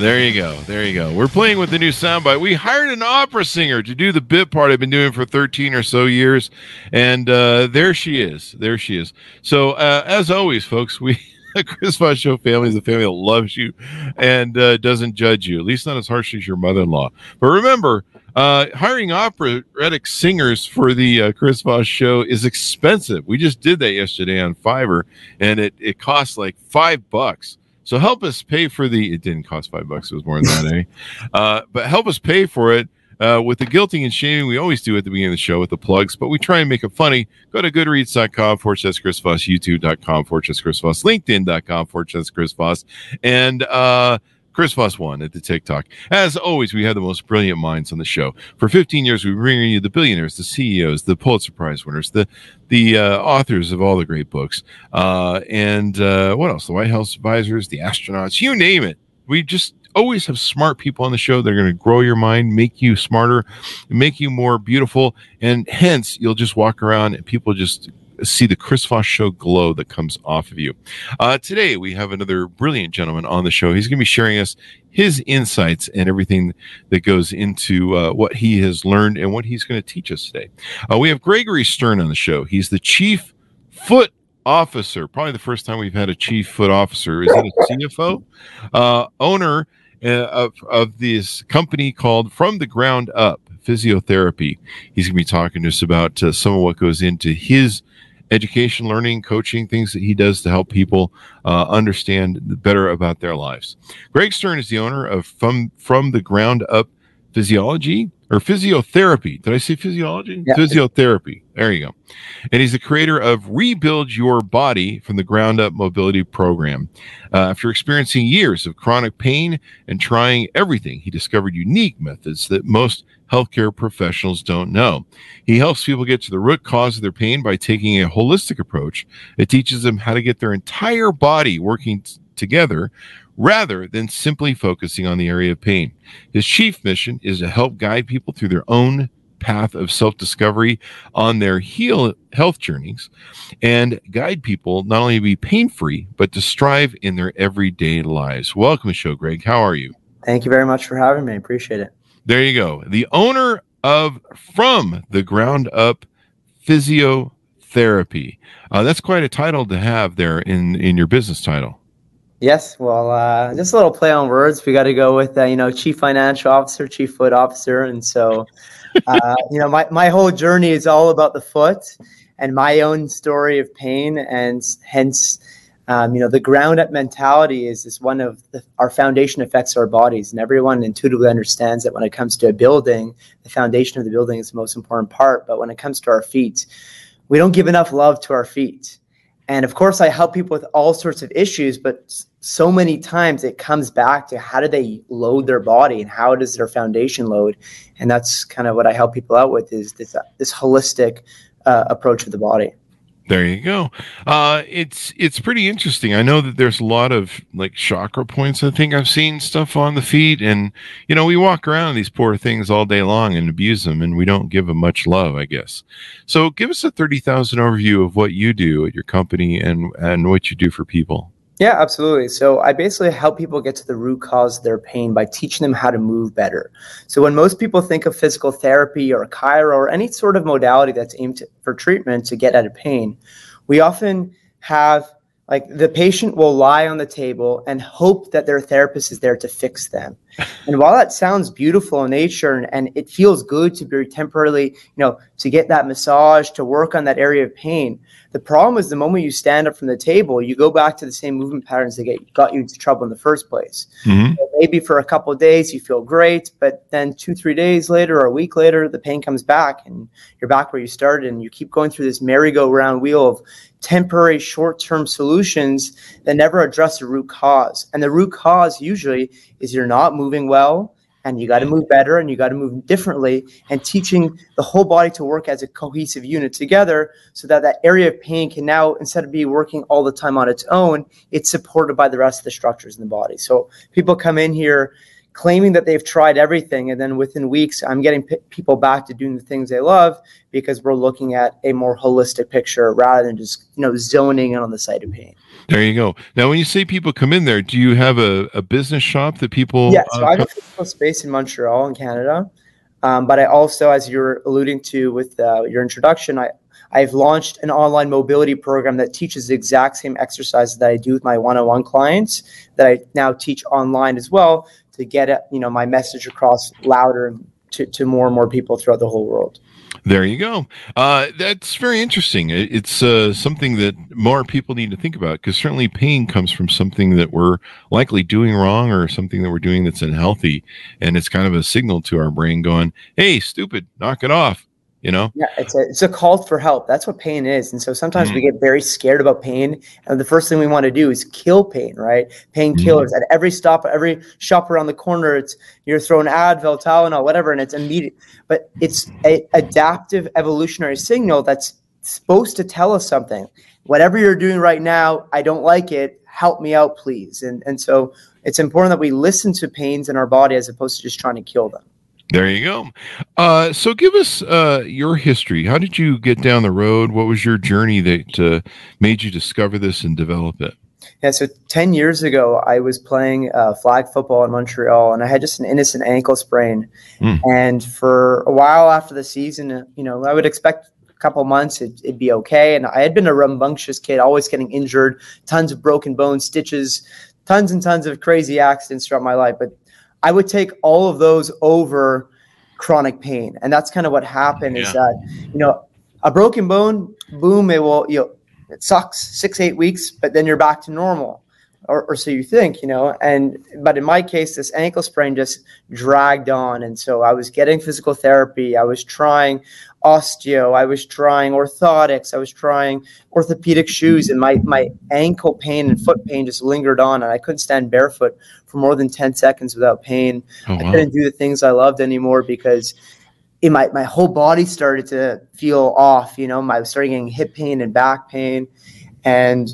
There you go. There you go. We're playing with the new soundbite. We hired an opera singer to do the bit part I've been doing for 13 or so years. And uh, there she is. There she is. So, uh, as always, folks, we. The Chris Voss Show family is a family that loves you and uh, doesn't judge you, at least not as harsh as your mother in law. But remember, uh, hiring operatic singers for the uh, Chris Voss show is expensive. We just did that yesterday on Fiverr, and it, it costs like five bucks. So help us pay for the. It didn't cost five bucks; it was more than that, eh? Uh, but help us pay for it uh, with the guilting and shaming we always do at the beginning of the show with the plugs. But we try and make it funny. Go to Goodreads.com forward slash Chris Voss, YouTube.com forward slash Chris Voss, LinkedIn.com forward slash Chris Voss, and uh, Chris Voss one at the TikTok. As always, we have the most brilliant minds on the show. For 15 years, we bring you the billionaires, the CEOs, the Pulitzer Prize winners, the the uh, authors of all the great books, uh, and uh, what else? The White House advisors, the astronauts, you name it. We just always have smart people on the show. They're going to grow your mind, make you smarter, make you more beautiful, and hence you'll just walk around and people just see the Chris Voss show glow that comes off of you. Uh, today, we have another brilliant gentleman on the show. He's going to be sharing us his insights and everything that goes into uh, what he has learned and what he's going to teach us today. Uh, we have Gregory Stern on the show. He's the chief foot officer, probably the first time we've had a chief foot officer. Is it a CFO? Uh, owner uh, of, of this company called From the Ground Up Physiotherapy. He's going to be talking to us about uh, some of what goes into his education, learning, coaching, things that he does to help people uh, understand better about their lives. Greg Stern is the owner of From From the Ground Up Physiology or Physiotherapy. Did I say physiology? Yeah. Physiotherapy. There you go. And he's the creator of Rebuild Your Body from the Ground Up Mobility Program. Uh, after experiencing years of chronic pain and trying everything, he discovered unique methods that most healthcare professionals don't know. He helps people get to the root cause of their pain by taking a holistic approach. It teaches them how to get their entire body working t- together rather than simply focusing on the area of pain. His chief mission is to help guide people through their own path of self discovery on their heal health journeys and guide people not only to be pain free, but to strive in their everyday lives. Welcome to the show, Greg. How are you? Thank you very much for having me. Appreciate it. There you go. The owner of From the Ground Up Physiotherapy. Uh, that's quite a title to have there in in your business title. Yes, well, uh, just a little play on words. We got to go with uh, you know chief financial officer, chief foot officer, and so uh, you know my my whole journey is all about the foot and my own story of pain, and hence um, you know, the ground up mentality is, is one of the, our foundation affects our bodies. And everyone intuitively understands that when it comes to a building, the foundation of the building is the most important part. But when it comes to our feet, we don't give enough love to our feet. And of course, I help people with all sorts of issues, but so many times it comes back to how do they load their body and how does their foundation load? And that's kind of what I help people out with is this, uh, this holistic uh, approach of the body. There you go. Uh, it's it's pretty interesting. I know that there's a lot of like chakra points. I think I've seen stuff on the feet, and you know we walk around these poor things all day long and abuse them, and we don't give them much love, I guess. So, give us a thirty thousand overview of what you do at your company and and what you do for people. Yeah, absolutely. So I basically help people get to the root cause of their pain by teaching them how to move better. So when most people think of physical therapy or chiro or any sort of modality that's aimed to, for treatment to get out of pain, we often have like the patient will lie on the table and hope that their therapist is there to fix them. And while that sounds beautiful in nature and, and it feels good to be temporarily, you know, to get that massage, to work on that area of pain, the problem is the moment you stand up from the table, you go back to the same movement patterns that get, got you into trouble in the first place. Mm-hmm. So maybe for a couple of days you feel great, but then two, three days later or a week later, the pain comes back and you're back where you started, and you keep going through this merry-go-round wheel of temporary short-term solutions that never address the root cause. And the root cause usually is you're not moving well and you got to mm. move better and you got to move differently and teaching the whole body to work as a cohesive unit together so that that area of pain can now instead of be working all the time on its own it's supported by the rest of the structures in the body so people come in here claiming that they've tried everything and then within weeks i'm getting p- people back to doing the things they love because we're looking at a more holistic picture rather than just you know zoning in on the site of pain there you go. Now, when you say people come in there, do you have a, a business shop that people? Yeah, so uh, I have a physical space in Montreal, in Canada. Um, but I also, as you're alluding to with uh, your introduction, I, I've launched an online mobility program that teaches the exact same exercises that I do with my one-on-one clients that I now teach online as well to get you know my message across louder to, to more and more people throughout the whole world. There you go. Uh, that's very interesting. It's uh, something that more people need to think about because certainly pain comes from something that we're likely doing wrong or something that we're doing that's unhealthy. And it's kind of a signal to our brain going, hey, stupid, knock it off you know? Yeah it's a it's a call for help. That's what pain is. And so sometimes mm-hmm. we get very scared about pain and the first thing we want to do is kill pain right? Painkillers mm-hmm. at every stop every shop around the corner it's you're throwing advil tylenol whatever and it's immediate but it's a adaptive evolutionary signal that's supposed to tell us something. Whatever you're doing right now i don't like it help me out please. And and so it's important that we listen to pains in our body as opposed to just trying to kill them there you go. Uh, so, give us uh, your history. How did you get down the road? What was your journey that uh, made you discover this and develop it? Yeah, so 10 years ago, I was playing uh, flag football in Montreal and I had just an innocent ankle sprain. Mm. And for a while after the season, you know, I would expect a couple months it, would be okay. And I had been a rambunctious kid, always getting injured, tons of broken bones, stitches, tons and tons of crazy accidents throughout my life. But I would take all of those over chronic pain. And that's kind of what happened yeah. is that, you know, a broken bone, boom, it will, you know, it sucks six, eight weeks, but then you're back to normal. Or, or so you think, you know, and but in my case, this ankle sprain just dragged on. And so I was getting physical therapy. I was trying osteo. I was trying orthotics. I was trying orthopedic shoes, and my my ankle pain and foot pain just lingered on, and I couldn't stand barefoot for more than ten seconds without pain. Oh, wow. I couldn't do the things I loved anymore because in my my whole body started to feel off. You know, I was starting getting hip pain and back pain, and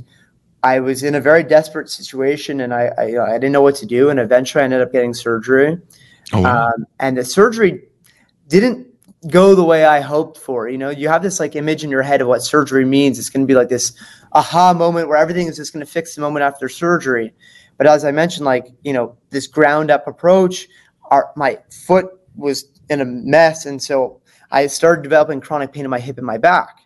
I was in a very desperate situation, and I I, I didn't know what to do, and eventually I ended up getting surgery. Oh, wow. um, and the surgery didn't go the way I hoped for. You know, you have this like image in your head of what surgery means. It's going to be like this aha moment where everything is just going to fix the moment after surgery. But as I mentioned, like, you know, this ground up approach, our, my foot was in a mess. And so I started developing chronic pain in my hip and my back.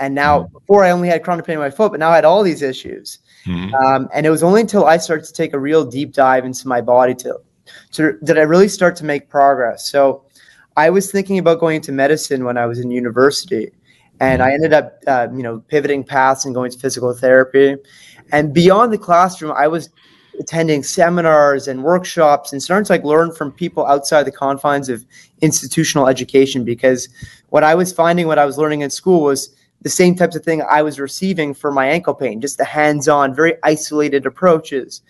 And now, mm-hmm. before I only had chronic pain in my foot, but now I had all these issues. Mm-hmm. Um, and it was only until I started to take a real deep dive into my body to, to did I really start to make progress. So I was thinking about going into medicine when I was in university, and I ended up, uh, you know, pivoting paths and going to physical therapy. And beyond the classroom, I was attending seminars and workshops and starting to like learn from people outside the confines of institutional education because what I was finding, what I was learning in school was the same types of thing I was receiving for my ankle pain, just the hands-on, very isolated approaches.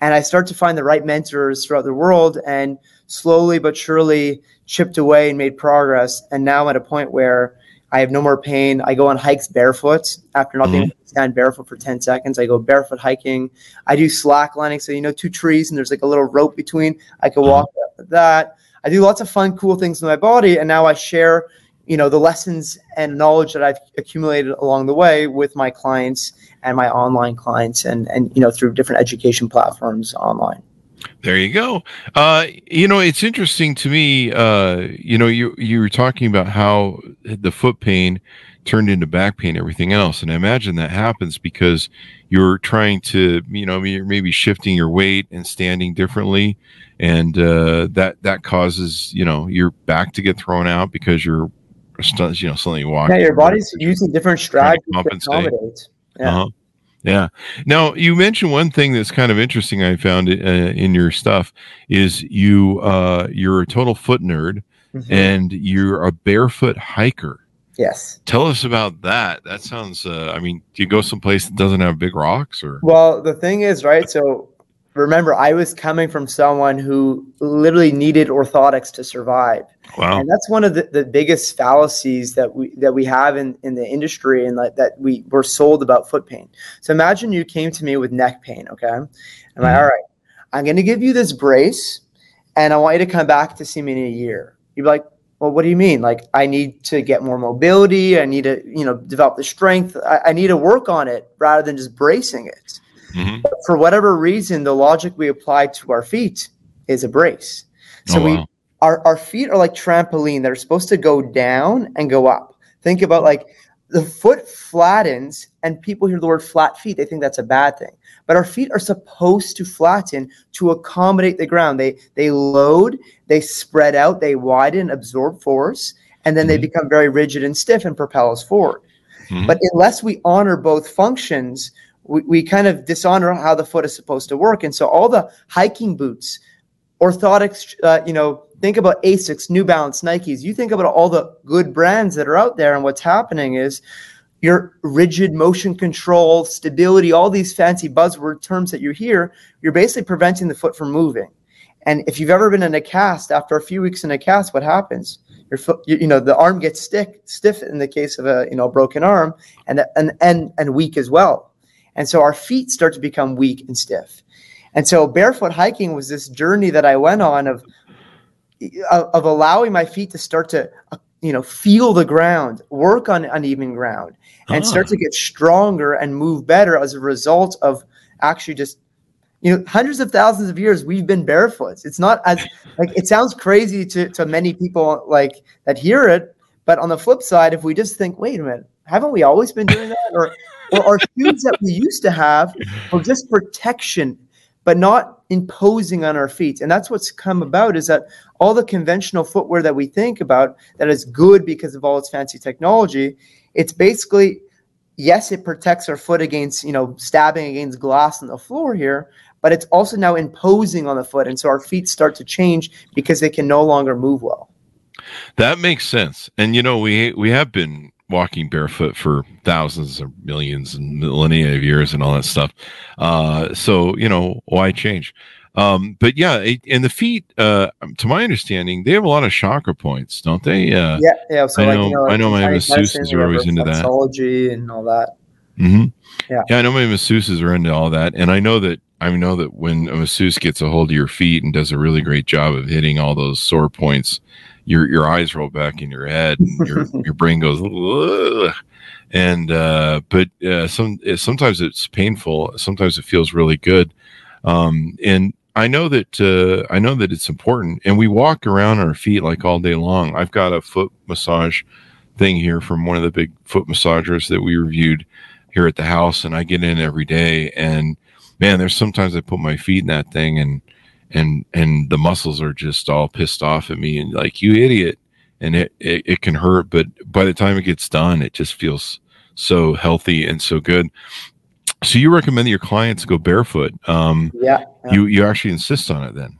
And I start to find the right mentors throughout the world and slowly but surely chipped away and made progress. And now I'm at a point where I have no more pain. I go on hikes barefoot after not mm-hmm. being able to stand barefoot for 10 seconds. I go barefoot hiking. I do slack lining. So, you know, two trees and there's like a little rope between. I can walk mm-hmm. that. I do lots of fun, cool things with my body. And now I share, you know, the lessons and knowledge that I've accumulated along the way with my clients and my online clients and, and you know, through different education platforms online. There you go. Uh, you know, it's interesting to me. Uh, you know, you you were talking about how the foot pain turned into back pain, everything else. And I imagine that happens because you're trying to, you know, you're maybe shifting your weight and standing differently, and uh, that that causes, you know, your back to get thrown out because you're, you know, suddenly walking. Yeah, your body's using different strategies to, to accommodate. Yeah. Uh-huh. Yeah. Now you mentioned one thing that's kind of interesting. I found uh, in your stuff is you uh, you're a total foot nerd, mm-hmm. and you're a barefoot hiker. Yes. Tell us about that. That sounds. Uh, I mean, do you go someplace that doesn't have big rocks, or? Well, the thing is, right. So remember, I was coming from someone who literally needed orthotics to survive. Wow. And that's one of the, the biggest fallacies that we that we have in, in the industry and like that we were sold about foot pain. So imagine you came to me with neck pain, okay? I'm mm-hmm. like, all right, I'm gonna give you this brace and I want you to come back to see me in a year. You'd be like, well, what do you mean? Like, I need to get more mobility. I need to, you know, develop the strength. I, I need to work on it rather than just bracing it. Mm-hmm. For whatever reason, the logic we apply to our feet is a brace. So oh, wow. we our, our feet are like trampoline. They're supposed to go down and go up. Think about like the foot flattens, and people hear the word flat feet, they think that's a bad thing. But our feet are supposed to flatten to accommodate the ground. They they load, they spread out, they widen, absorb force, and then mm-hmm. they become very rigid and stiff and propel us forward. Mm-hmm. But unless we honor both functions, we, we kind of dishonor how the foot is supposed to work. And so all the hiking boots, orthotics, uh, you know, think about Asics, New Balance, Nikes. You think about all the good brands that are out there, and what's happening is your rigid motion control, stability, all these fancy buzzword terms that you hear, you're basically preventing the foot from moving. And if you've ever been in a cast, after a few weeks in a cast, what happens? Your foot, you, you know, the arm gets stick, stiff in the case of a you know broken arm, and and and and weak as well. And so our feet start to become weak and stiff. And so barefoot hiking was this journey that I went on of of allowing my feet to start to uh, you know feel the ground work on uneven ground and start to ah. get stronger and move better as a result of actually just you know hundreds of thousands of years we've been barefoot it's not as like it sounds crazy to, to many people like that hear it but on the flip side if we just think wait a minute haven't we always been doing that or or our shoes that we used to have were just protection but not imposing on our feet. And that's what's come about is that all the conventional footwear that we think about that is good because of all its fancy technology, it's basically yes, it protects our foot against, you know, stabbing against glass on the floor here, but it's also now imposing on the foot. And so our feet start to change because they can no longer move well. That makes sense. And you know, we we have been walking barefoot for thousands or millions and millennia of years and all that stuff. Uh, so you know why change? Um, but yeah, and the feet, uh, to my understanding, they have a lot of chakra points, don't they? Uh, yeah, yeah. So I like, know, you know, I know my masseuses are always into that. and all that. Mm-hmm. Yeah, yeah. I know my masseuses are into all that, and I know that I know that when a masseuse gets a hold of your feet and does a really great job of hitting all those sore points, your your eyes roll back in your head and your your brain goes Ugh. and uh, but uh, some sometimes it's painful sometimes it feels really good um, and I know that uh, I know that it's important and we walk around our feet like all day long I've got a foot massage thing here from one of the big foot massagers that we reviewed here at the house and I get in every day and man there's sometimes I put my feet in that thing and and and the muscles are just all pissed off at me and like you idiot and it, it, it can hurt but by the time it gets done it just feels so healthy and so good so you recommend your clients go barefoot um yeah, yeah. you you actually insist on it then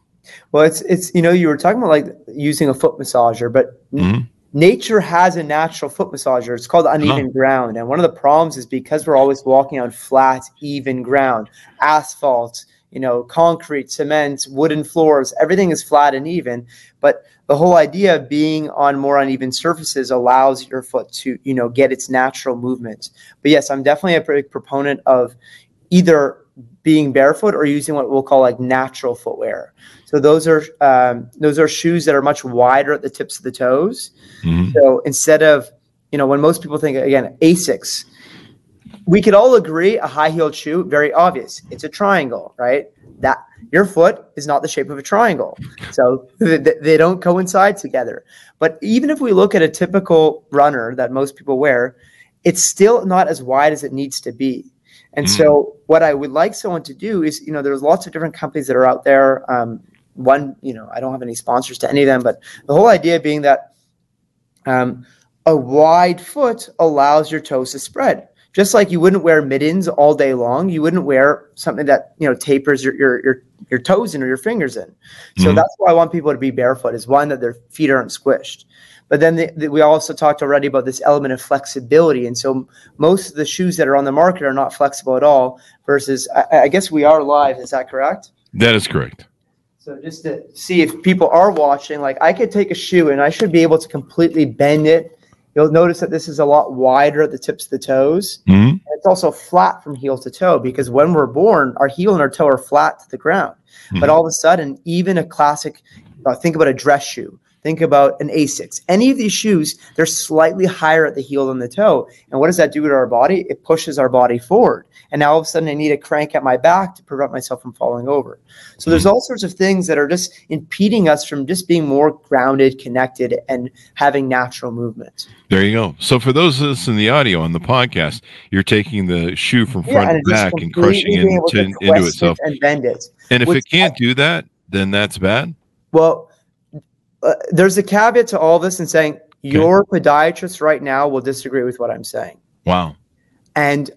well it's it's you know you were talking about like using a foot massager but mm-hmm. nature has a natural foot massager it's called uneven huh. ground and one of the problems is because we're always walking on flat even ground asphalt you know, concrete, cement, wooden floors, everything is flat and even. But the whole idea of being on more uneven surfaces allows your foot to, you know, get its natural movement. But yes, I'm definitely a big proponent of either being barefoot or using what we'll call like natural footwear. So those are um, those are shoes that are much wider at the tips of the toes. Mm-hmm. So instead of you know when most people think again Asics, we could all agree a high heeled shoe, very obvious. It's a triangle, right? That your foot is not the shape of a triangle. So they don't coincide together. But even if we look at a typical runner that most people wear, it's still not as wide as it needs to be. And Mm. so, what I would like someone to do is, you know, there's lots of different companies that are out there. Um, one, you know, I don't have any sponsors to any of them, but the whole idea being that um, a wide foot allows your toes to spread. Just like you wouldn't wear mittens all day long, you wouldn't wear something that you know tapers your your your, your toes in or your fingers in. So Mhm. that's why I want people to be barefoot. Is one that their feet aren't squished. But then the, the, we also talked already about this element of flexibility, and so most of the shoes that are on the market are not flexible at all. Versus, I, I guess we are live. Is that correct? That is correct. So just to see if people are watching, like I could take a shoe and I should be able to completely bend it. You'll notice that this is a lot wider at the tips of the toes. Mhm. It's also flat from heel to toe because when we're born, our heel and our toe are flat to the ground. But Mhm. all of a sudden, even a classic, uh, think about a dress shoe, think about an Asics. Any of these shoes, they're slightly higher at the heel than the toe. And what does that do to our body? It pushes our body forward. And now all of a sudden, I need a crank at my back to prevent myself from falling over. So there's hmm. all sorts of things that are just impeding us from just being more grounded, connected, and having natural movement. There you go. So for those of us in the audio on the podcast, you're taking the shoe from front and to back and crushing it being able to into, into itself. it and bend it. And if which it can't do that, then that's bad. Well, uh, there's a caveat to all this in saying your podiatrist right now will disagree with what I'm saying. Wow. And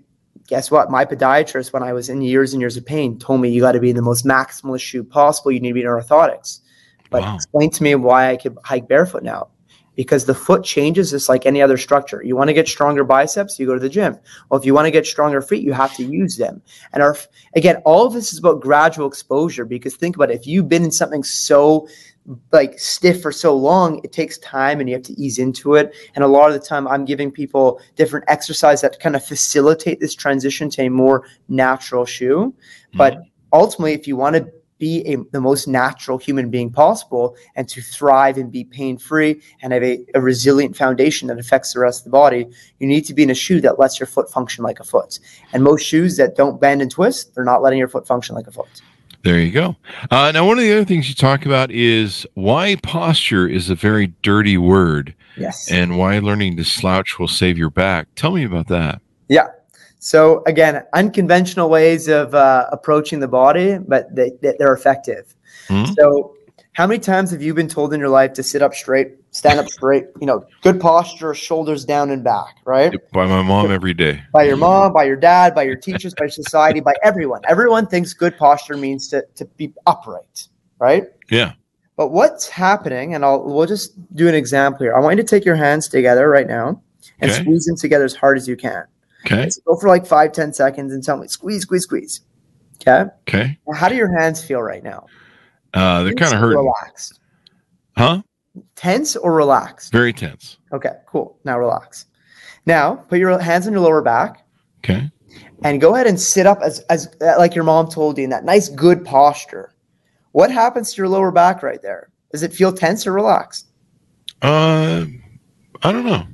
guess what? My podiatrist, when I was in years and years of pain, told me you got to be in the most maximalist shoe possible. You need to be in orthotics. But Wow. explain to me why I could hike barefoot now. Because the foot changes just like any other structure. You want to get stronger biceps, you go to the gym. Well, if you want to get stronger feet, you have to use them. And our again, all of this is about gradual exposure. Because think about it, if you've been in something so like stiff for so long, it takes time and you have to ease into it. And a lot of the time, I'm giving people different exercise that kind of facilitate this transition to a more natural shoe. Mm-hmm. But ultimately, if you want to be a, the most natural human being possible and to thrive and be pain free and have a, a resilient foundation that affects the rest of the body, you need to be in a shoe that lets your foot function like a foot. And most shoes that don't bend and twist, they're not letting your foot function like a foot. There you go. Uh, now, one of the other things you talk about is why posture is a very dirty word Yes. and why learning to slouch will save your back. Tell me about that. Yeah. So again, unconventional ways of uh, approaching the body, but they, they, they're effective. Mhm. So, how many times have you been told in your life to sit up straight, stand up straight? You know, good posture, shoulders down and back, right? By my mom every day. By your mom, by your dad, by your teachers, by society, by everyone. Everyone thinks good posture means to, to be upright, right? Yeah. But what's happening, and I'll we'll just do an example here. I want you to take your hands together right now and Okay. squeeze them together as hard as you can. Okay. So go for like five, ten seconds and tell me squeeze, squeeze, squeeze. Okay. Okay. Now, how do your hands feel right now? Uh, they're kind of hurting. Relaxed. Huh? Tense or relaxed? Very tense. Okay, cool. Now relax. Now put your hands on your lower back Okay. and go ahead and sit up as, as uh, like your mom told you in that nice, good posture. What happens to your lower back right there? Does it feel tense or relaxed? Uh, I don't know.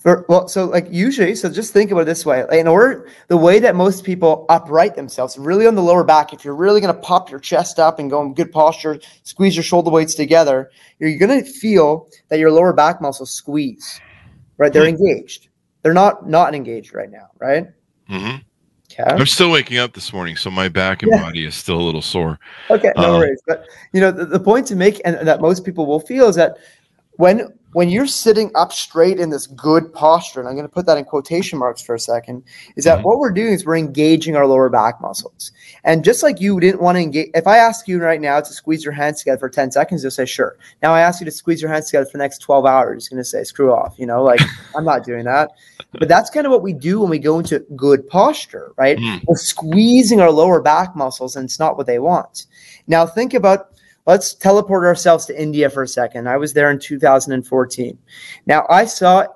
For, well, so like usually, so just think about it this way. In order, the way that most people upright themselves, really on the lower back, if you're really going to pop your chest up and go in good posture, squeeze your shoulder blades together, you're going to feel that your lower back muscles squeeze, right? They're engaged. They're not not engaged right now, right? Mm-hmm. Okay. I'm still waking up this morning, so my back and Yeah. body is still a little sore. Okay, no Um, worries. But you know, the, the point to make and that most people will feel is that when when you're sitting up straight in this good posture, and I'm going to put that in quotation marks for a second, is that Mhm. what we're doing is we're engaging our lower back muscles. And just like you didn't want to engage, if I ask you right now to squeeze your hands together for 10 seconds, you'll say, sure. Now I ask you to squeeze your hands together for the next 12 hours, you're going to say, screw off. You know, like I'm not doing that. But that's kind of what we do when we go into good posture, right? Mm. We're squeezing our lower back muscles, and it's not what they want. Now, think about let's teleport ourselves to India for a second. I was there in 2014. Now, I saw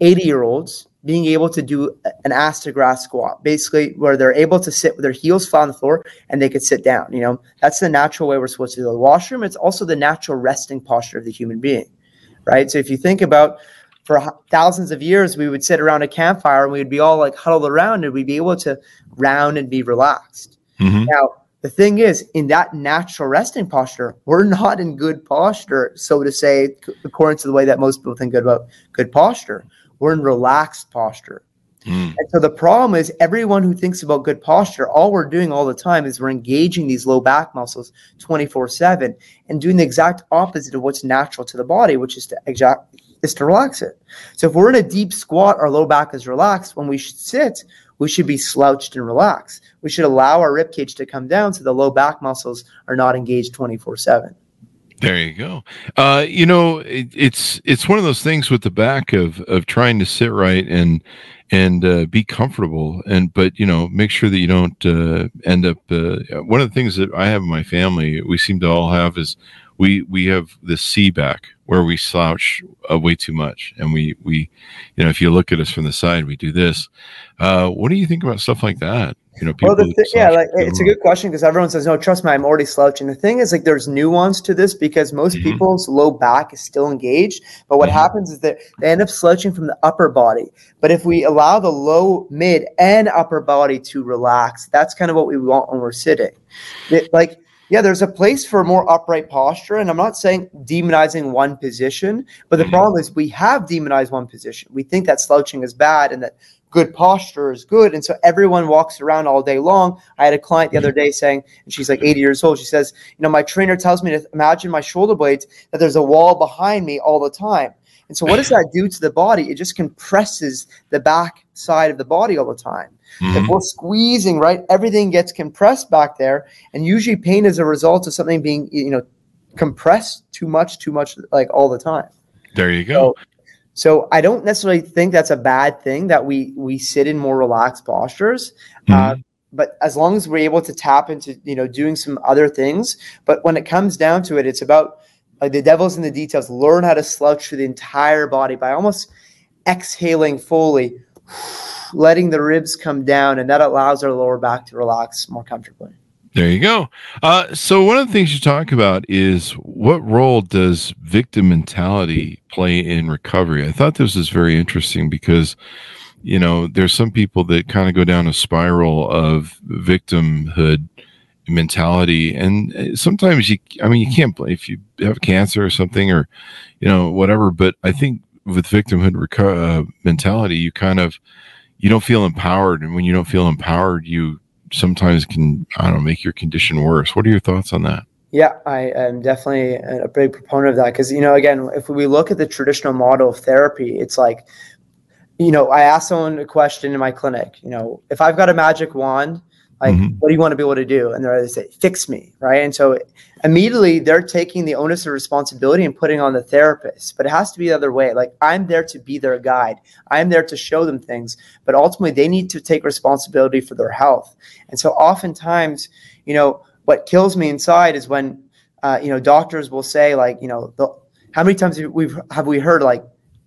80 year olds being able to do an ass to grass squat, basically, where they're able to sit with their heels flat on the floor and they could sit down. You know, that's the natural way we're supposed to do the washroom. It's also the natural resting posture of the human being, right? So if you think about for thousands of years, we would sit around a campfire and we'd be all like huddled around and we'd be able to round and be relaxed. hmm Now, the thing is, in that natural resting posture, we're not in good posture, so to say, according to the way that most people think about good posture. we're in relaxed posture. Mm. And so the problem is everyone who thinks about good posture, all we're doing all the time is we're engaging these low back muscles 24/7 and doing the exact opposite of what's natural to the body, which is to exact is to relax it. So if we're in a deep squat, our low back is relaxed. When we sit, we should be slouched and relaxed. We should allow our rib cage to come down so the low back muscles are not engaged 24/7. There you go. Uh, you know, it, it's it's one of those things with the back of of trying to sit right and and uh, be comfortable, and but you know, make sure that you don't uh, end up. Uh, one of the things that I have in my family, we seem to all have, is we we have the C back where we slouch uh, way too much, and we we, you know, if you look at us from the side, we do this. Uh, what do you think about stuff like that? You know, well, th- yeah, like it's a good question because everyone says, "No, trust me, I'm already slouching." The thing is, like, there's nuance to this because most mm-hmm. people's low back is still engaged, but what mm-hmm. happens is that they end up slouching from the upper body. But if we allow the low, mid, and upper body to relax, that's kind of what we want when we're sitting. It, like, yeah, there's a place for more upright posture, and I'm not saying demonizing one position, but the mm-hmm. problem is we have demonized one position. We think that slouching is bad and that good posture is good. And so everyone walks around all day long. I had a client the other day saying, and she's like 80 years old. She says, you know, my trainer tells me to imagine my shoulder blades that there's a wall behind me all the time. And so what does that do to the body? It just compresses the back side of the body all the time. Mm-hmm. If we're squeezing, right, everything gets compressed back there. And usually pain is a result of something being, you know, compressed too much, too much, like all the time. There you go. So, so I don't necessarily think that's a bad thing that we we sit in more relaxed postures. Mm-hmm. Uh, but as long as we're able to tap into you know doing some other things, but when it comes down to it, it's about like the devil's in the details. Learn how to slouch through the entire body by almost exhaling fully, letting the ribs come down, and that allows our lower back to relax more comfortably. There you go. Uh, so one of the things you talk about is what role does victim mentality play in recovery? I thought this was very interesting because, you know, there's some people that kind of go down a spiral of victimhood mentality, and uh, sometimes you, I mean, you can't if you have cancer or something or, you know, whatever. But I think with victimhood reco- uh, mentality, you kind of you don't feel empowered, and when you don't feel empowered, you sometimes can I don't know make your condition worse. What are your thoughts on that? Yeah, I am definitely a big proponent of that because you know again, if we look at the traditional model of therapy, it's like you know I ask someone a question in my clinic. You know, if I've got a magic wand like, mm-hmm. what do you want to be able to do? And they're they say, fix me, right? And so immediately they're taking the onus of responsibility and putting on the therapist. But it has to be the other way. Like I'm there to be their guide. I'm there to show them things, but ultimately they need to take responsibility for their health. And so oftentimes, you know, what kills me inside is when uh, you know doctors will say like, you know, the, how many times have we have we heard like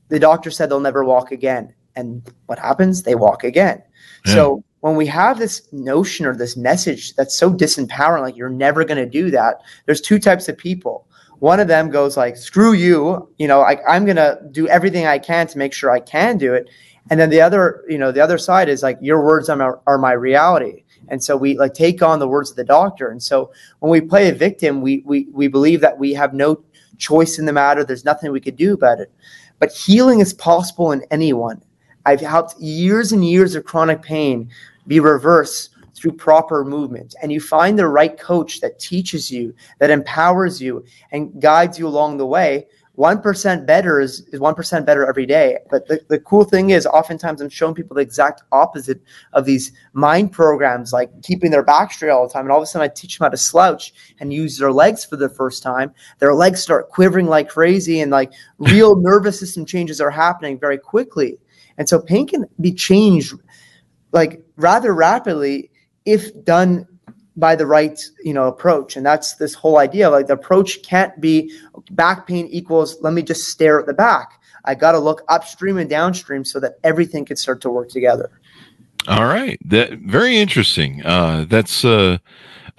the doctor said they'll never walk again, and what happens? They walk again. Yeah. So when we have this notion or this message that's so disempowering, like you're never going to do that, there's two types of people. One of them goes like, screw you, you know, like I'm going to do everything I can to make sure I can do it. And then the other, you know, the other side is like, your words are, are my reality. And so we like take on the words of the doctor. And so when we play a victim, we, we, we believe that we have no choice in the matter. There's nothing we could do about it. But healing is possible in anyone. I've helped years and years of chronic pain be reversed through proper movement. And you find the right coach that teaches you that empowers you and guides you along the way. 1% better is, is 1% better every day. But the, the cool thing is oftentimes i'm showing people the exact opposite of these mind programs like keeping their back straight all the time. And all of a sudden i teach them how to slouch and use their legs for the first time. Their legs start quivering like crazy and like real nervous system changes are happening very quickly. And so pain can be changed like rather rapidly if done by the right you know approach. And that's this whole idea like the approach can't be back pain equals let me just stare at the back. I got to look upstream and downstream so that everything can start to work together. All right. That very interesting. Uh that's uh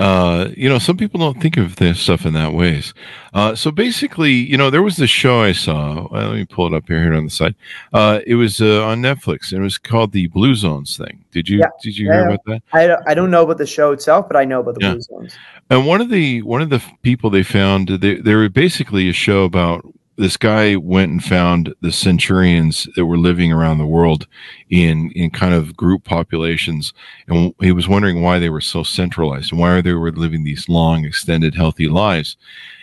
uh, you know, some people don't think of this stuff in that ways. Uh, so basically, you know, there was this show I saw. Well, let me pull it up here, here on the side. Uh, it was uh, on Netflix, and it was called the Blue Zones thing. Did you yeah. did you yeah, hear about that? I don't, I don't know about the show itself, but I know about the yeah. Blue Zones. And one of the one of the people they found they they were basically a show about this guy went and found the centurions that were living around the world in in kind of group populations. And he was wondering why they were so centralized and why they were living these long extended healthy lives.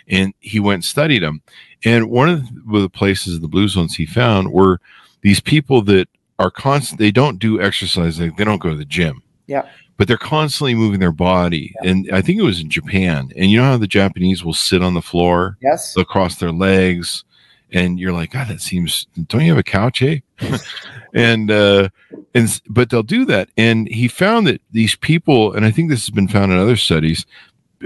And he went and studied them. And one of the places the blue zones he found were these people that are constant they don't do exercise they don't go to the gym. Yeah but they're constantly moving their body. Yeah. And I think it was in Japan. And you know how the Japanese will sit on the floor? Yes. They'll cross their legs. And you're like, God, that seems, don't you have a couch, eh? and, uh, and, but they'll do that. And he found that these people, and I think this has been found in other studies,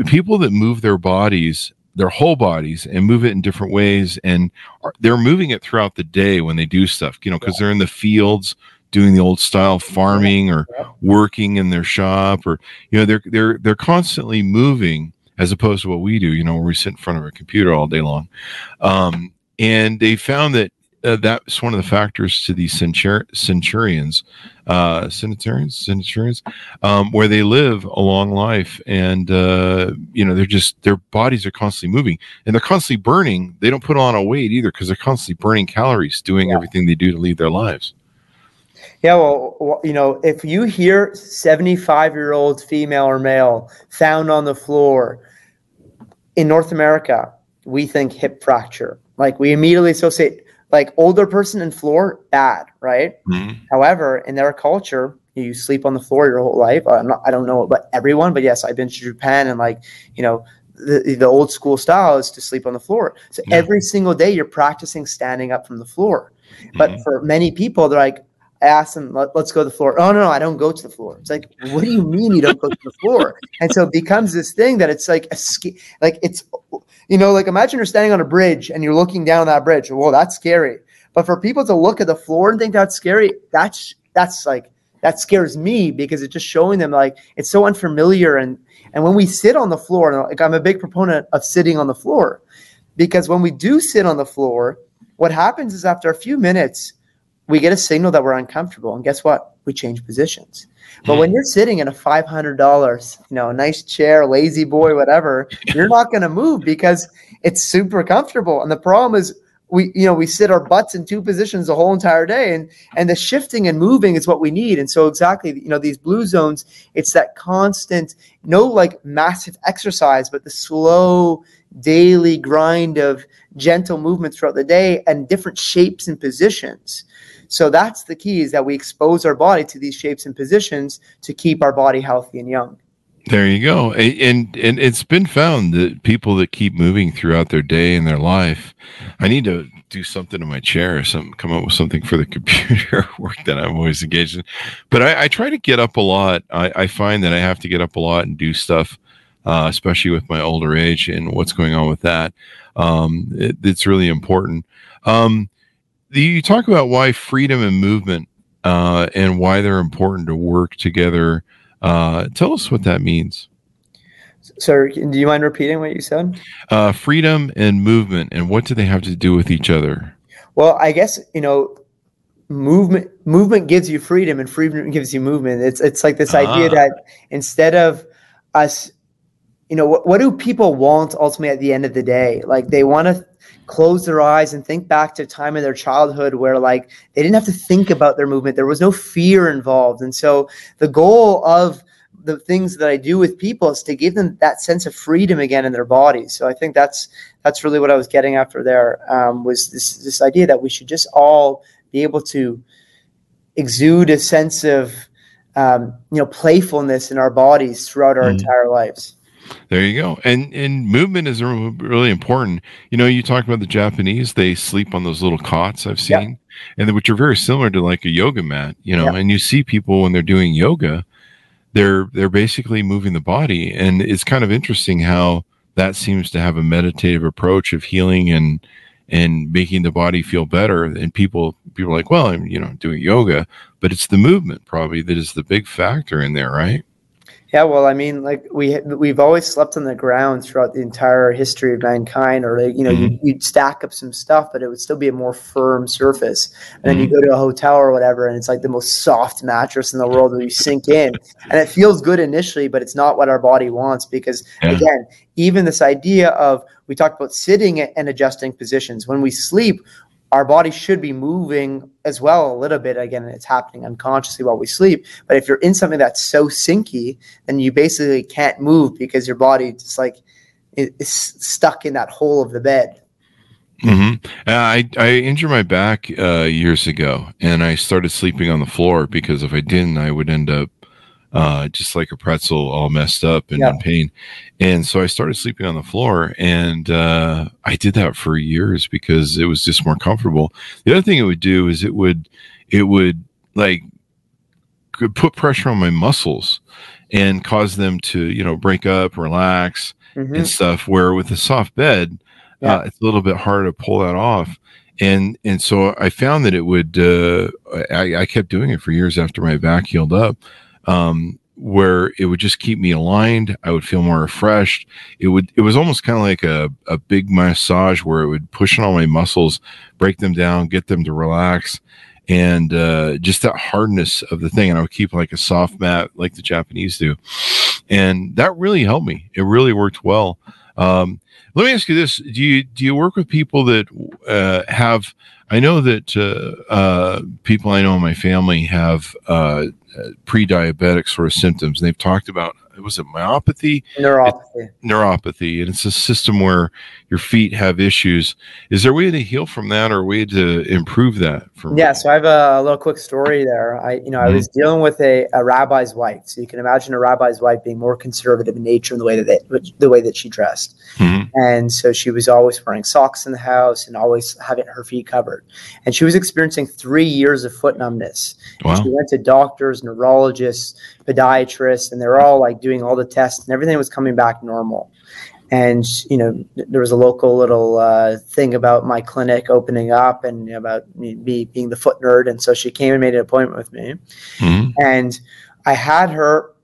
people that move their bodies their whole bodies and move it in different ways and are, they're moving it throughout the day when they do stuff you know because they're in the fields doing the old style farming or working in their shop or you know they're they're they're constantly moving as opposed to what we do you know where we sit in front of a computer all day long. Um, and they found that uh, that's one of the factors to these centur- centurions uh centurions centurions um, where they live a long life and uh, you know they're just their bodies are constantly moving and they're constantly burning. They don't put on a weight either because they're constantly burning calories doing yeah. everything they do to lead their lives yeah, well, you know, if you hear 75 year old female or male found on the floor in North America, we think hip fracture. Like we immediately associate like older person and floor bad, right? Mm-hmm. However, in their culture, you sleep on the floor your whole life. I'm not, I don't know about everyone, but yes, I've been to Japan and like, you know, the, the old school style is to sleep on the floor. So yeah. every single day you're practicing standing up from the floor. But mm-hmm. for many people, they're like, asked them, Let, us go to the floor. Oh, no, no, I don't go to the floor. It's like, what do you mean you don't go to the floor? And so it becomes this thing that it's like, a ski, like it's, you know, like imagine you're standing on a bridge and you're looking down that bridge. Well, that's scary. But for people to look at the floor and think that's scary, that's, that's like, that scares me because it's just showing them like it's so unfamiliar. And, and when we sit on the floor, like I'm a big proponent of sitting on the floor because when we do sit on the floor, what happens is after a few minutes, we get a signal that we're uncomfortable. And guess what? We change positions. But when hmm. you're sitting in a five hundred dollars, you know, nice chair, lazy boy, whatever, you're not going to move because it's super comfortable. And the problem is, we you know we sit our butts in two positions the whole entire day, and and the shifting and moving is what we need. And so exactly, you know, these blue zones, it's that constant, no like massive exercise, but the slow daily grind of gentle movement throughout the day and different shapes and positions so that's the key is that we expose our body to these shapes and positions to keep our body healthy and young. There you go. And and it's been found that people that keep moving throughout their day and their life, I need to do something in my chair or something, come up with something for the computer work that I'm always engaged in. But I, I try to get up a lot. I, I, find that I have to get up a lot and do stuff, uh, especially with my older age and what's going on with that. Um, it, it's really important. Um, you talk about why freedom and movement uh, and why they're important to work together. Uh, tell us what that means. Sir, do you mind repeating what you said? Uh, freedom and movement, and what do they have to do with each other? Well, I guess you know, movement movement gives you freedom, and freedom gives you movement. It's it's like this ah. idea that instead of us, you know, what, what do people want ultimately at the end of the day? Like they want to close their eyes and think back to a time in their childhood where like they didn't have to think about their movement there was no fear involved and so the goal of the things that I do with people is to give them that sense of freedom again in their bodies. So I think that's that's really what I was getting after there um, was this this idea that we should just all be able to exude a sense of um, you know playfulness in our bodies throughout our mm. entire lives. There you go. And and movement is really important. You know, you talk about the Japanese; they sleep on those little cots I've seen, and which are very similar to like a yoga mat. You know, and you see people when they're doing yoga, they're they're basically moving the body, and it's kind of interesting how that seems to have a meditative approach of healing and and making the body feel better. And people people are like, well, I'm you know doing yoga, but it's the movement probably that is the big factor in there, right? Yeah, well, I mean, like we we've always slept on the ground throughout the entire history of mankind, or like, you know, mm-hmm. you'd, you'd, stack up some stuff, but it would still be a more firm surface. And then mm-hmm. you go to a hotel or whatever, and it's like the most soft mattress in the world where you sink in, and it feels good initially, but it's not what our body wants because yeah. again, even this idea of we talked about sitting and adjusting positions when we sleep our body should be moving as well a little bit. Again, it's happening unconsciously while we sleep. But if you're in something that's so sinky, then you basically can't move because your body just like is stuck in that hole of the bed. Mm-hmm. Uh, I I injured my back uh, years ago, and I started sleeping on the floor because if I didn't, I would end up uh, just like a pretzel, all messed up and yeah. in pain. And so I started sleeping on the floor, and uh, I did that for years because it was just more comfortable. The other thing it would do is it would, it would like put pressure on my muscles and cause them to you know break up, relax, mm-hmm. and stuff. Where with a soft bed, yeah. uh, it's a little bit harder to pull that off and and so I found that it would. Uh, I, I, kept doing it for years after my back healed up, um, where it would just keep me aligned. I would feel more refreshed. It would, it was almost kind of like a, a big massage where it would push on all my muscles, break them down, get them to relax. And uh, just that hardness of the thing. And I would keep like a soft mat like the Japanese do. And that really helped me. It really worked well. Um, let me ask you this: Do you do you work with people that uh, have? I know that uh, uh, people I know in my family have uh, pre-diabetic sort of symptoms. And they've talked about was it myopathy? Neuropathy. neuropathy, and it's a system where your feet have issues. Is there a way to heal from that, or a way to improve that? From yeah, so I have a, a, little quick story there. I, you know, mm-hmm. I was dealing with a, a rabbi's wife, so you can imagine a rabbi's wife being more conservative in nature in the way that they, the way that she dressed, mm-hmm. and so she was always wearing socks in the house and always having her feet covered, and she was experiencing three years of foot numbness. Wow. She went to doctors, neurologists, podiatrists, and they were all like doing all the tests, and everything was coming back normal. And you know, there was a local little uh, thing about my clinic opening up, and about me being the foot nerd. And so she came and made an appointment with me, mm-hmm. and I had her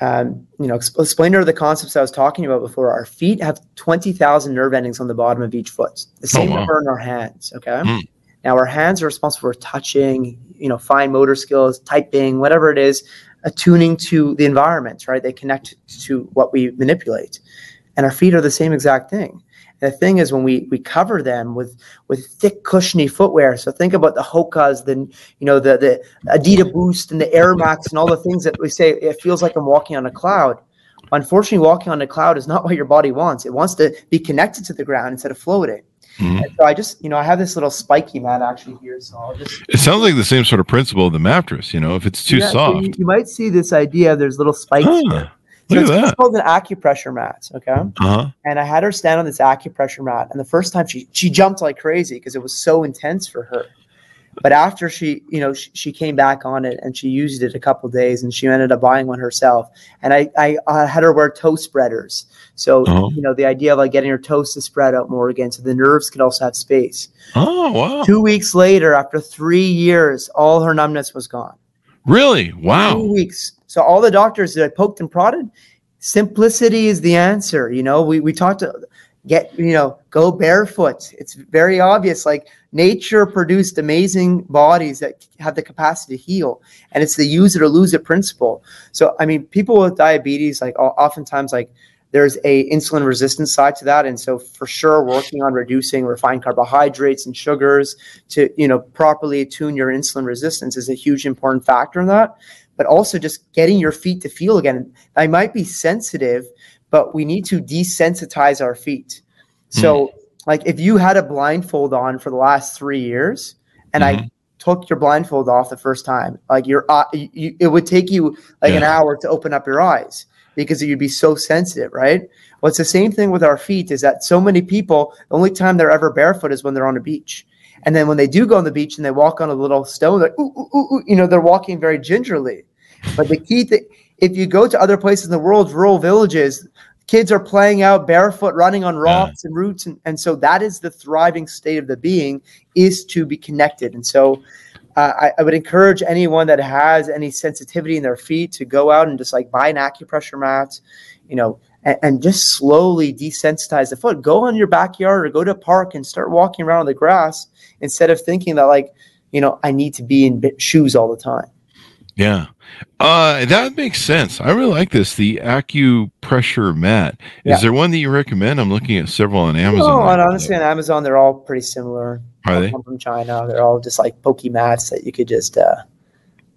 um, you know, explain to her the concepts I was talking about before. Our feet have 20,000 nerve endings on the bottom of each foot. The oh, same oh, wow. number in our hands. Okay. Mm. Now, our hands are responsible for touching, you know, fine motor skills, typing, whatever it is, attuning to the environment, right? They connect to what we manipulate. And our feet are the same exact thing. And the thing is when we we cover them with with thick cushiony footwear. So think about the Hokas, the you know the the Adidas Boost and the Air Max and all the things that we say it feels like I'm walking on a cloud. Unfortunately, walking on a cloud is not what your body wants. It wants to be connected to the ground instead of floating. Mm-hmm. so I just, you know, I have this little spiky mat actually here. So I'll just. It sounds like the same sort of principle of the mattress. You know, if it's too yeah, soft, so you, you, might see this idea. There's little spikes. Huh. Here. So Look it's, at that. called an acupressure mat. Okay. Uh-huh. And I had her stand on this acupressure mat, and the first time she she jumped like crazy because it was so intense for her. But after she, you know, she, she, came back on it and she used it a couple days and she ended up buying one herself. And I, I, I had her wear toe spreaders. So, uh-huh. you know, the idea of like getting her toes to spread out more again. So the nerves could also have space. Oh, wow. Two weeks later, after three years, all her numbness was gone. Really? Wow. Two weeks. So all the doctors that I poked and prodded, simplicity is the answer. You know, we, we talked to get, you know, go barefoot. It's very obvious. Like nature produced amazing bodies that have the capacity to heal. And it's the use it or lose it principle. So, I mean, people with diabetes, like oftentimes, like there's a insulin resistance side to that. And so for sure, working on reducing refined carbohydrates and sugars to, you know, properly attune your insulin resistance is a huge important factor in that. But also just getting your feet to feel again. I might be sensitive, but we need to desensitize our feet. So, mm. like, if you had a blindfold on for the last three years, and mm-hmm. I took your blindfold off the first time, like your, uh, you, it would take you like yeah. an hour to open up your eyes because you'd be so sensitive, right? Well, it's the same thing with our feet. Is that so many people? The only time they're ever barefoot is when they're on a beach. And then when they do go on the beach and they walk on a little stone, like, ooh, ooh, ooh, you know, they're walking very gingerly. But the key thing, if you go to other places in the world, rural villages, kids are playing out barefoot running on rocks yeah. and roots and, and so that is the thriving state of the being is to be connected and so uh, I, I would encourage anyone that has any sensitivity in their feet to go out and just like buy an acupressure mat, you know, and, and just slowly desensitize the foot. Go in your backyard or go to a park and start walking around on the grass instead of thinking that like, you know, I need to be in shoes all the time. Yeah. Uh, that makes sense. I really like this. The acupressure mat. Is Yeah. there one that you recommend? I'm looking at several on Amazon. No, right honestly, on Amazon, they're all pretty similar. Are they? Come from China. They're all just like pokey mats that you could just, uh,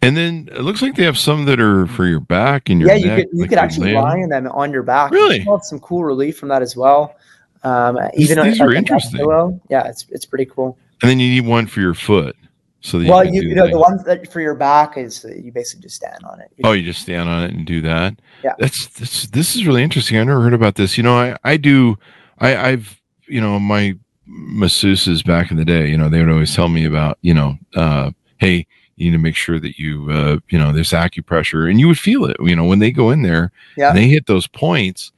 And then it looks like they have some that are for your back and your yeah, you neck. could you like could actually lay on lie them. on your back. Really? You some cool relief from that as well. Um, These- even on- these like are interesting. pillow. Yeah, it's it's pretty cool. And then you need one for your foot. So well, you, you, you know the- the ones that for your back is you basically just stand on it. You Oh, you just stand on it and do that. Yeah. that's this. This is really interesting. I never heard about this. You know, I I do. I I've you know my masseuses back in the day. You know, they would always tell me about you know, uh, hey, you need to make sure that you uh, you know there's acupressure, and you would feel it. You know, when they go in there Yeah. and they hit those points.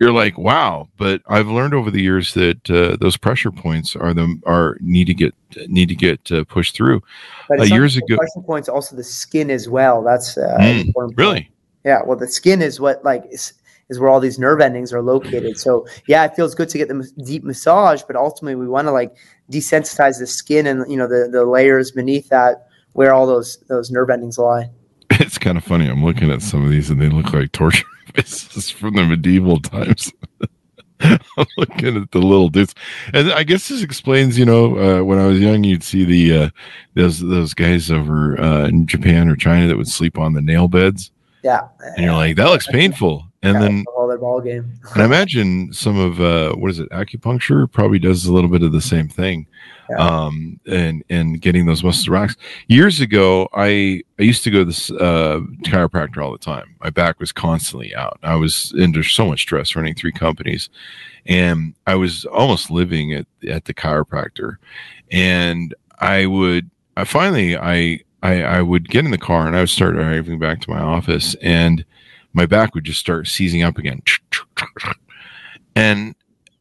You're like, wow! But I've learned over the years that uh, those pressure points are the are need to get need to get uh, pushed through. But Uh, years ago- pressure points also the skin as well. That's uh, Mm, important point. Really? Yeah, well, the skin is what like is, is where all these nerve endings are located. So yeah, it feels good to get the deep massage, but ultimately we want to like desensitize the skin and you know the the layers beneath that where all those those nerve endings lie. It's kind of funny. I'm looking at some of these and they look like torture devices from the medieval times. I'm looking at the little dudes, and I guess this explains. You know, uh, when I was young, you'd see the uh, those those guys over uh, in Japan or China that would sleep on the nail beds, Yeah, and you're like, that looks painful. And yeah, then, all their ball game. and I imagine some of uh, what is it, acupuncture probably does a little bit of the same thing, Yeah. um, and and getting those muscles relaxed. Years ago, I I used to go to this uh, chiropractor all the time. My back was constantly out. I was under so much stress running three companies, and I was almost living at at the chiropractor. And I would, I finally, I I, I would get in the car and I would start driving back to my office, and my back would just start seizing up again. And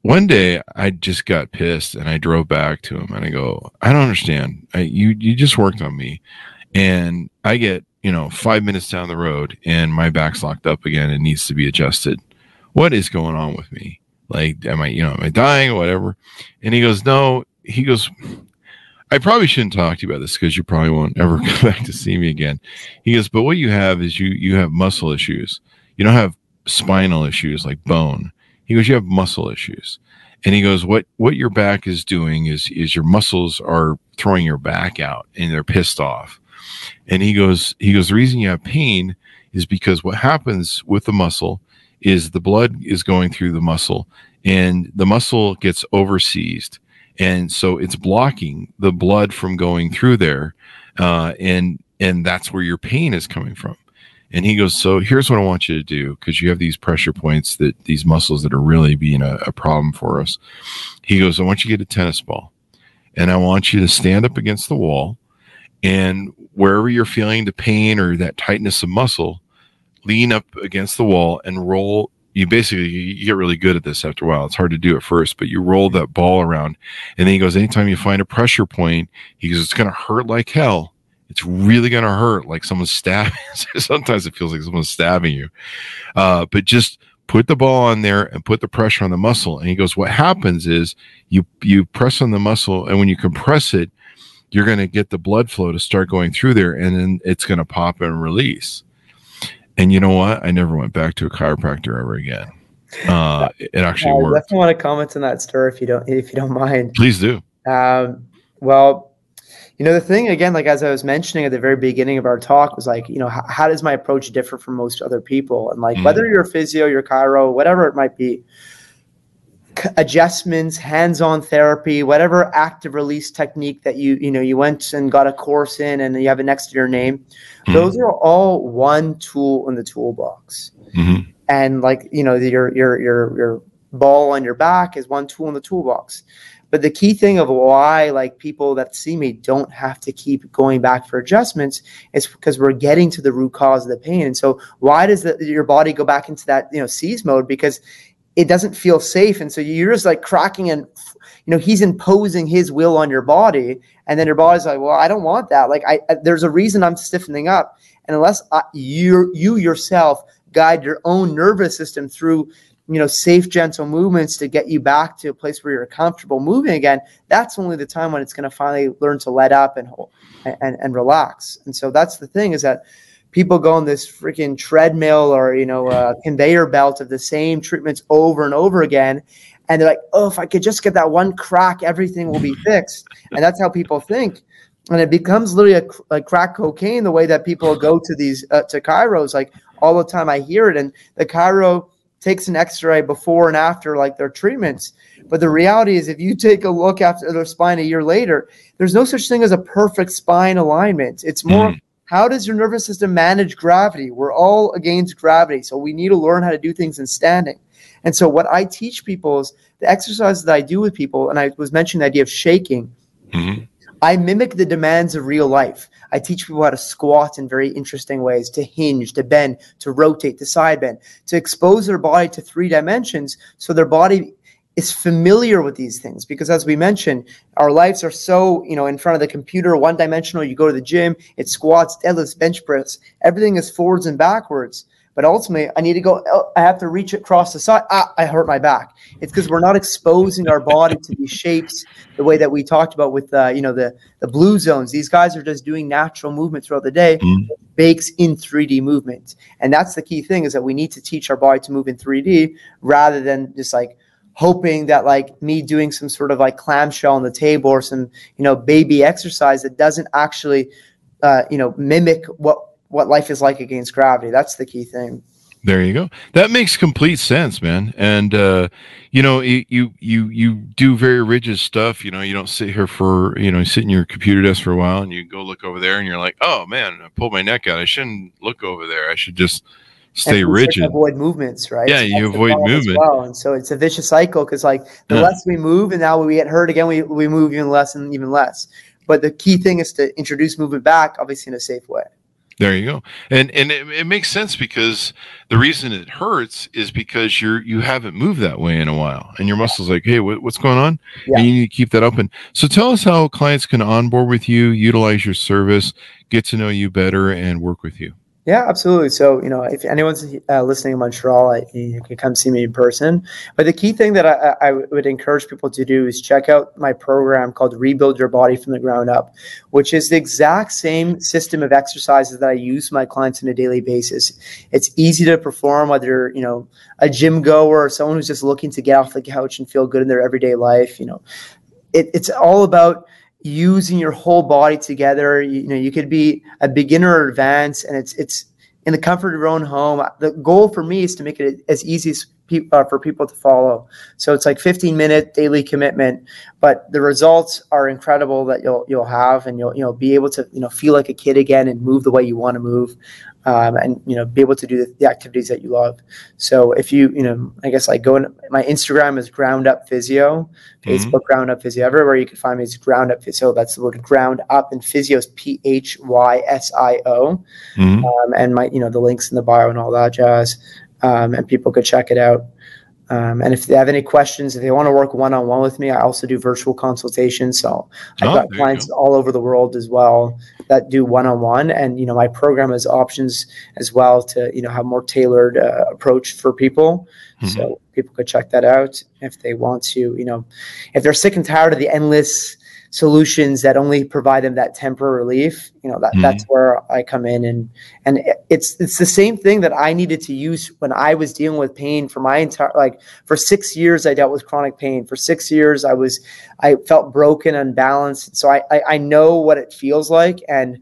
one day I just got pissed and I drove back to him and I go, I don't understand. I, you you just worked on me, and I get you know five minutes down the road and my back's locked up again and needs to be adjusted. What is going on with me? Like, am I you know am I dying or whatever? And he goes, no. He goes, I probably shouldn't talk to you about this because you probably won't ever come back to see me again. He goes, but what you have is you you have muscle issues. You don't have spinal issues like bone. He goes, you have muscle issues. And he goes, what what your back is doing is is your muscles are throwing your back out and they're pissed off. And he goes, he goes, the reason you have pain is because what happens with the muscle is the blood is going through the muscle and the muscle gets overseized. And so it's blocking the blood from going through there. Uh, and and that's where your pain is coming from. And he goes, So here's what I want you to do because you have these pressure points that these muscles that are really being a, a problem for us. He goes, I want you to get a tennis ball and I want you to stand up against the wall and wherever you're feeling the pain or that tightness of muscle, lean up against the wall and roll. You basically you get really good at this after a while. It's hard to do at first, but you roll that ball around. And then he goes, anytime you find a pressure point, he goes, it's gonna hurt like hell it's really going to hurt like someone's stabbing sometimes it feels like someone's stabbing you. Uh, but just put the ball on there and put the pressure on the muscle. And he goes what happens is you you press on the muscle and when you compress it you're going to get the blood flow to start going through there and then it's going to pop and release. And you know what? I never went back to a chiropractor ever again. Uh, it actually I worked. definitely want to comment on that story if you don't if you don't mind. please do. Um, well, you know, the thing again, like as I was mentioning at the very beginning of our talk, was like, you know, how, how does my approach differ from most other people? And like, Mm. whether you're a physio, you're chiro, whatever it might be, adjustments, hands-on therapy, whatever active release technique that you you know you went and got a course in, and you have it next to your name, Mhm. those are all one tool in the toolbox Mhm. and like you know your your your your ball on your back is one tool in the toolbox but the key thing of why like people that see me don't have to keep going back for adjustments is because we're getting to the root cause of the pain. And so why does the, your body go back into that you know seize mode? Because it doesn't feel safe. And so you're just like cracking and you know he's imposing his will on your body. And then your body's like well i don't want that. Like i, I there's a reason i'm stiffening up. And unless you you yourself guide your own nervous system through you know safe gentle movements to get you back to a place where you're comfortable moving again that's only the time when it's going to finally learn to let up and and and relax. And so that's the thing is that people go on this freaking treadmill or you know conveyor belt of the same treatments over and over again and they're like oh if i could just get that one crack everything will be fixed. And that's how people think. And it becomes literally a, like crack cocaine the way that people go to these uh, to chiros like all the time i hear it. And the chiro takes an x-ray before and after like their treatments but the reality is if you take a look after their spine a year later there's no such thing as a perfect spine alignment it's more mm. how does your nervous system manage gravity we're all against gravity so we need to learn how to do things in standing and so what i teach people is the exercises that i do with people and i was mentioning the idea of shaking mm-hmm. I mimic the demands of real life. I teach people how to squat in very interesting ways, to hinge, to bend, to rotate, to side bend, to expose their body to three dimensions so their body is familiar with these things. Because as we mentioned our lives are so you know in front of the computer one dimensional you go to the gym it squats deadlifts bench press everything is forwards and backwards but ultimately, I need to go. Oh, I have to reach across the side. Ah, I hurt my back. It's because we're not exposing our body to these shapes the way that we talked about with uh, you know the the blue zones. These guys are just doing natural movement throughout the day, mm. bakes in 3D movement, and that's the key thing is that we need to teach our body to move in 3D rather than just like hoping that like me doing some sort of like clamshell on the table or some you know baby exercise that doesn't actually uh, you know mimic what what life is like against gravity. That's the key thing. There you go. That makes complete sense, man. And uh, you know, you you you do very rigid stuff. You know, you don't sit here for you know, you sit in your computer desk for a while, and you go look over there, and you're like, oh man, I pulled my neck out. I shouldn't look over there. I should just stay rigid. Avoid movements, right? Yeah, so you avoid movement. Well. And so it's a vicious cycle because like the yeah. less we move, and now we get hurt again, we we move even less and even less. But the key thing is to introduce movement back, obviously in a safe way. There you go, and and it, it, makes sense because the reason it hurts is because you're you haven't moved that way in a while, and your muscles like, hey, what, what's going on? Yeah. And you need to keep that open. So tell us how clients can onboard with you, utilize your service, get to know you better, and work with you. Yeah, absolutely. So, you know, if anyone's uh, listening in Montreal, I, you can come see me in person. But the key thing that I, I, would encourage people to do is check out my program called Rebuild Your Body from the Ground Up, which is the exact same system of exercises that I use my clients on a daily basis. It's easy to perform, whether you know, a gym goer or someone who's just looking to get off the couch and feel good in their everyday life. You know, it, it's all about using your whole body together. You, you, know, you could be a beginner or advanced, and it's it's in the comfort of your own home. The goal for me is to make it as easy as pe- uh, for people to follow. So it's like 15 minute daily commitment, but the results are incredible that you'll you'll have, and you'll you know be able to you know feel like a kid again and move the way you want to move um, and you know be able to do the, the, activities that you love. So if you you know I guess like going my Instagram is ground up physio, mm-hmm. Facebook ground up physio everywhere you can find me is ground up physio. That's the word ground up and physio is P H Y S I O, mm-hmm. um, and my you know the links in the bio and all that jazz, um, and people could check it out. Um, and if they have any questions, if they want to work one on one with me, I also do virtual consultations. So I've oh, got clients go. all over the world as well that do one on one. And, you know, my program has options as well to, you know, have more tailored uh, approach for people. Mm-hmm. So people could check that out if they want to, you know, if they're sick and tired of the endless solutions that only provide them that temporary relief you know that mm-hmm. that's where i come in and and it's it's the same thing that i needed to use when i was dealing with pain for my entire like for 6 years i dealt with chronic pain. For 6 years i was i felt broken unbalanced. So i i, I know what it feels like. And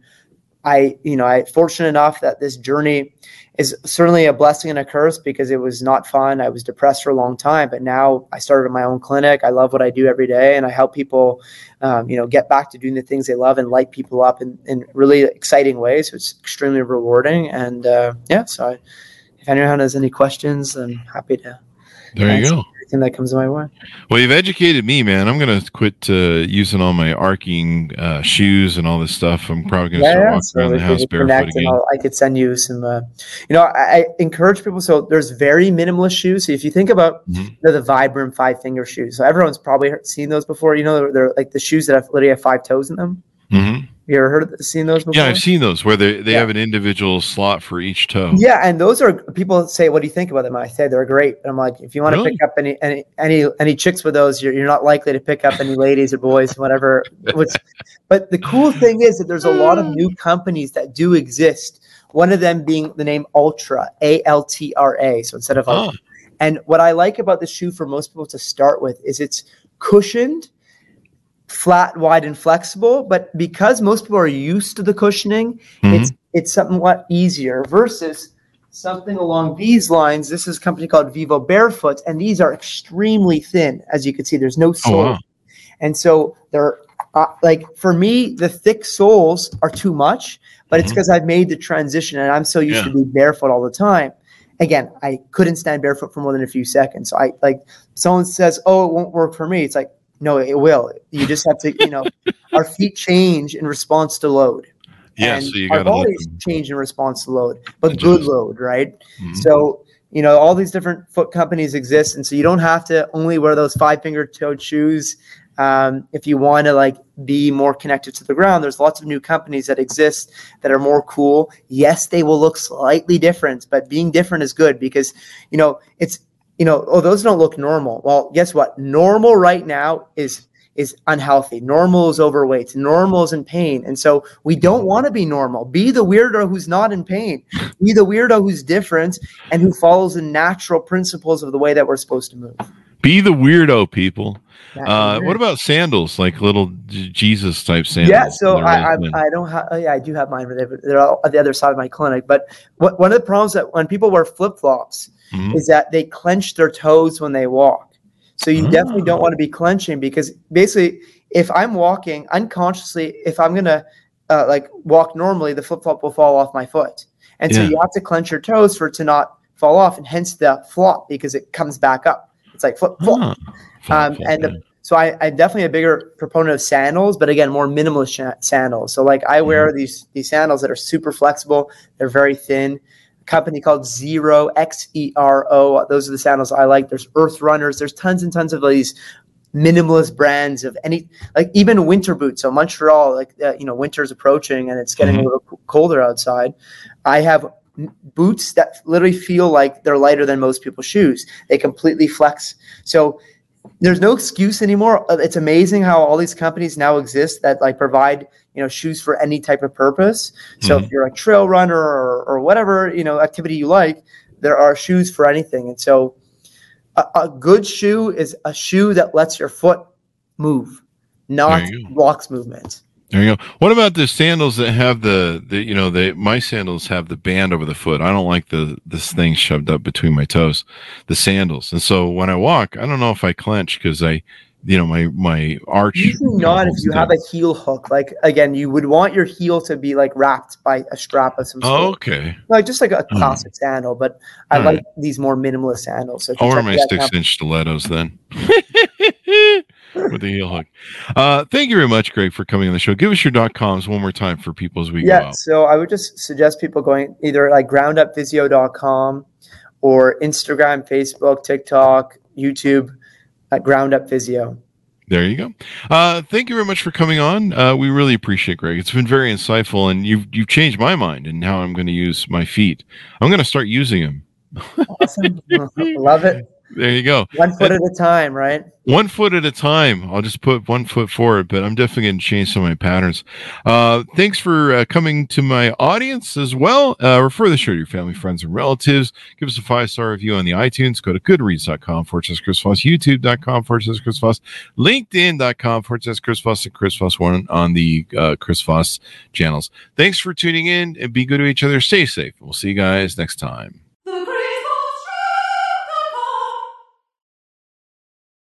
i you know i fortunate enough that this journey is certainly a blessing and a curse because it was not fun. I was depressed for a long time, but now I started my own clinic. I love what I do every day, and I help people, um, you know, get back to doing the things they love and light people up in, in really exciting ways. So it's extremely rewarding, and uh, yeah. So I, if anyone has any questions, I'm happy to There you go. Everything that comes my way. Well, you've educated me, man. I'm gonna quit uh, using all my arcing uh, shoes and all this stuff. I'm probably gonna start walking so around the house barefoot again. I'll- I could send you some. Uh, you know, I, I encourage people. So there's very minimalist shoes. So if you think about Mhm. you know, the Vibram five finger shoes, so everyone's probably seen those before. You know, they're, they're like the shoes that have literally have five toes in them. Mhm. You ever heard of seen those before? Yeah, I've seen those where they, they Yeah. have an individual slot for each toe. Yeah, and those are people say, "What do you think about them?" I say they're great. And I'm like, if you want to pick up any any any any chicks with those, you're, you're not likely to pick up any ladies or boys, whatever. Which, but the cool thing is that there's a lot of new companies that do exist. One of them being the name Altra, A L T R A. So instead of Oh. And what I like about the shoe for most people to start with is it's cushioned, flat, wide, and flexible. But because most people are used to the cushioning, Mhm. it's it's somewhat easier versus something along these lines. This is a company called Vivo Barefoot, and these are extremely thin. As you can see, there's no Oh, sole. wow. And so they're uh, like for me, the thick soles are too much, but it's Mhm. because I've made the transition and I'm so used Yeah. to being barefoot all the time. Again, I couldn't stand barefoot for more than a few seconds. So I like someone says, "Oh, it won't work for me." It's like, no, it will. You just have to, you know, our feet change in response to load. Yeah, and so you our got to bodies change in response to load, but good load, right? Mhm. So, you know, all these different foot companies exist. And so you don't have to only wear those five finger toed shoes. Um, if you want to like be more connected to the ground, there's lots of new companies that exist that are more cool. Yes, they will look slightly different, but being different is good because, you know, it's, you know, oh, those don't look normal. Well, guess what? Normal right now is is unhealthy. Normal is overweight. Normal is in pain. And so we don't want to be normal. Be the weirdo who's not in pain. Be the weirdo who's different and who follows the natural principles of the way that we're supposed to move. Be the weirdo, people. Uh, what about sandals, like little Jesus type sandals? yeah, so I, I. I don't have. Oh yeah, I do have mine, but they're- they're all at the other side of my clinic. But what, one of the problems that when people wear flip flops Mhm. is that they clench their toes when they walk. So you definitely don't Oh. want to be clenching because basically, if I'm walking unconsciously, if I'm gonna uh, like walk normally, the flip flop will fall off my foot, and so you have to clench your toes for it to not fall off, and hence the flop because it comes back up. It's like flip flop. Ah, Um, and yeah. the, so I, I'm definitely a bigger proponent of sandals, but again, more minimalist cha- sandals. So like I wear these these sandals that are super flexible. They're very thin. Company called Xero X E R O. Those are the sandals I like. There's Earth Runners. There's tons and tons of these minimalist brands of any like even winter boots. So Montreal, like uh, you know, winter's approaching and it's getting Mhm. a little colder outside. I have boots that literally feel like they're lighter than most people's shoes. They completely flex. So there's no excuse anymore. Uh, It's amazing how all these companies now exist that like provide you know shoes for any type of purpose. So if you're a trail runner or, or whatever you know activity you like, there are shoes for anything. And so a, a good shoe is a shoe that lets your foot move, not blocks movement. There you go. What about the sandals that have the, the you know, the my sandals have the band over the foot. I don't like the this thing shoved up between my toes, the sandals. And so when I walk, I don't know if I clench because I, you know, my my arch. Usually not if you have a heel hook. Like again, you would want your heel to be like wrapped by a strap of some sort. Oh, okay. like just like a Hmm. classic sandal, but I All like these more minimalist sandals. So if I'll wear check my that six inch stilettos then. With the heel hook. Uh, thank you very much, Greg, for coming on the show. Give us your dot coms one more time for people as we go Yeah, so I would just suggest people going either like groundupphysio.com or Instagram, Facebook, TikTok, YouTube at Ground Up Physio. There you go. Uh, thank you very much for coming on. Uh, we really appreciate Greg. It's been very insightful, and you've you've changed my mind and how I'm going to use my feet. I'm going to start using them. Awesome. Love it. There you go. One foot at a time, right? One foot at a time. I'll just put one foot forward, but I'm definitely going to change some of my patterns. Uh, thanks for uh, coming to my audience as well. Uh, refer the show to your family, friends, and relatives. Give us a five star review on the iTunes. Go to goodreads.com forward slash Chris Voss, youtube.com forward slash Chris Voss, linkedin.com forward slash Chris Voss, and Chris Voss one on the uh, Chris Voss channels. Thanks for tuning in and be good to each other. Stay safe. We'll see you guys next time.